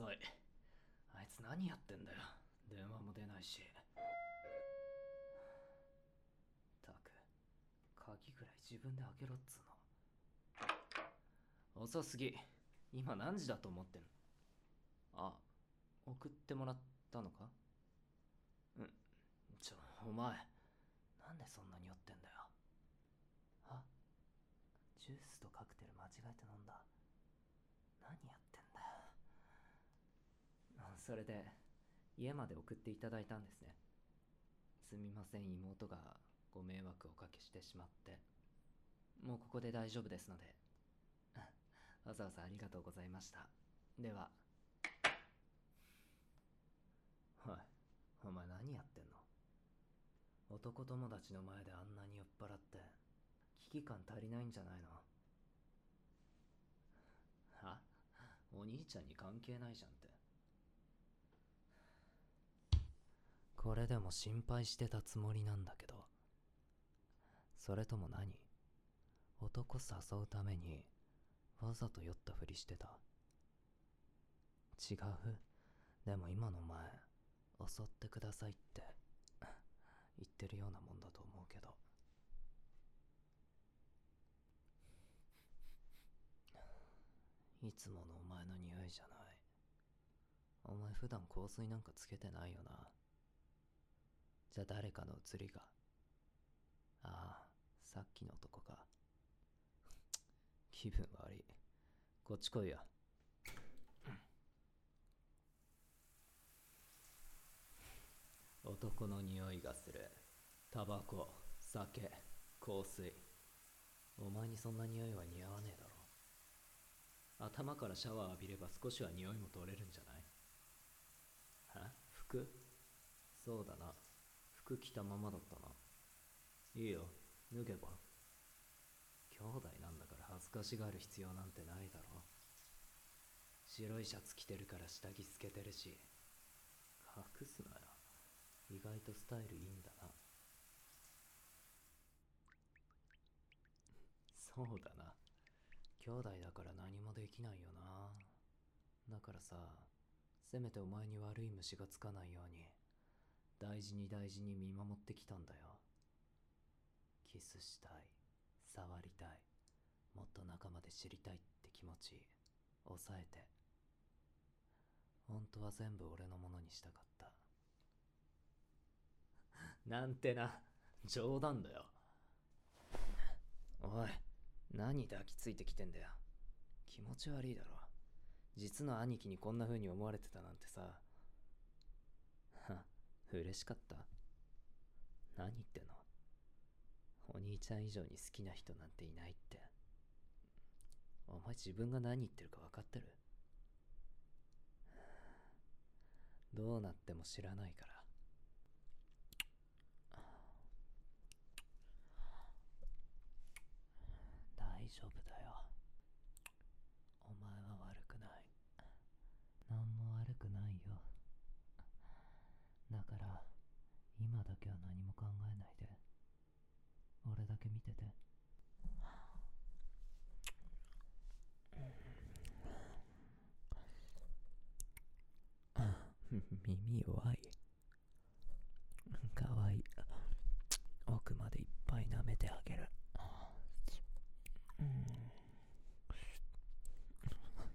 遅い。あいつ何やってんだよ。電話も出ないし。たく鍵ぐらい自分で開けろっつうの。遅すぎ。今何時だと思ってんの？あ送ってもらったのか？うん。ちょお前なんでそんなに酔ってんだよ。あジュースとカクテル間違えて飲んだ？何やってんだそれで家まで送っていただいたんですね。すみません妹がご迷惑をおかけしてしまって。もうここで大丈夫ですので。わざわざありがとうございました。では。おいお前何やってんの？男友達の前であんなに酔っ払って危機感足りないんじゃないの？は？お兄ちゃんに関係ないじゃんって。これでも心配してたつもりなんだけど。それとも何？男誘うためにわざと酔ったふりしてた？違う。でも今の前襲ってくださいって 言ってるようなもんだと思うけど。いつものお前の匂いじゃない。お前普段香水なんかつけてないよな。じゃあ誰かの写りが。ああさっきの男か。気分悪い。こっち来いや。男の匂いがする。タバコ酒香水。お前にそんな匂いは似合わねえだろ。頭からシャワー浴びれば少しは匂いも取れるんじゃない？え服？そうだな。着たままだったな。いいよ。脱げば。兄弟なんだから恥ずかしがる必要なんてないだろ。白いシャツ着てるから下着透けてるし。隠すなよ。意外とスタイルいいんだな。そうだな。兄弟だから何もできないよな。だからさせめてお前に悪い虫がつかないように大事に大事に見守ってきたんだよ。キスしたい。触りたい。もっと仲間で知りたいって気持ち。抑えて。本当は全部俺のものにしたかった。なんてな。冗談だよ。おい何抱きついてきてんだよ。気持ち悪いだろ。実の兄貴にこんな風に思われてたなんてさ。嬉しかった？何言ってんの？お兄ちゃん以上に好きな人なんていないって。お前自分が何言ってるか分かってる？どうなっても知らないから。大丈夫だよお前は悪くない何も悪くないよだから今だけは何も考えないで。俺だけ見てて。耳弱い。かわいい。奥までいっぱい舐めてあげる。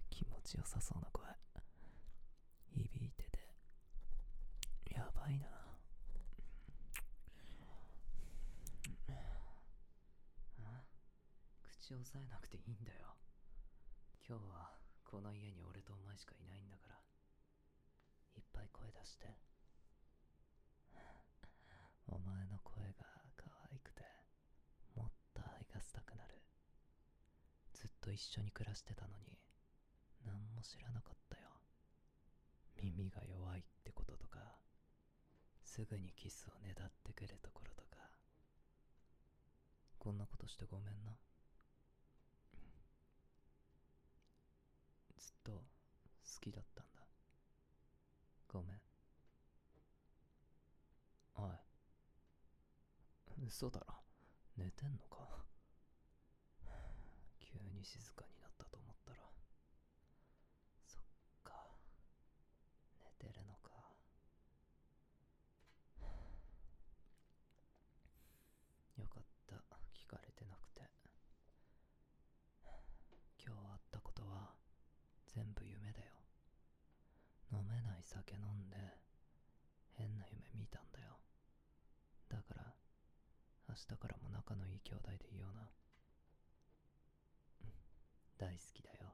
気持ちよさそうな声響いててやばいなあ口押さえなくていいんだよ。今日はこの家に俺とお前しかいないんだから。いっぱい声出して。お前の声が可愛くてもっと愛がしたくなる。ずっと一緒に暮らしてたのに何も知らなかったよ。耳が弱いってこととかすぐにキスをねだってくるところとか。こんなことしてごめんな。ずっと好きだったんだ。ごめん。おい。嘘だろ。寝てんのか。急に静かになったと思ったらそっか全部夢だよ。飲めない酒飲んで変な夢見たんだよ。だから明日からも仲のいい兄弟でいような。大好きだよ。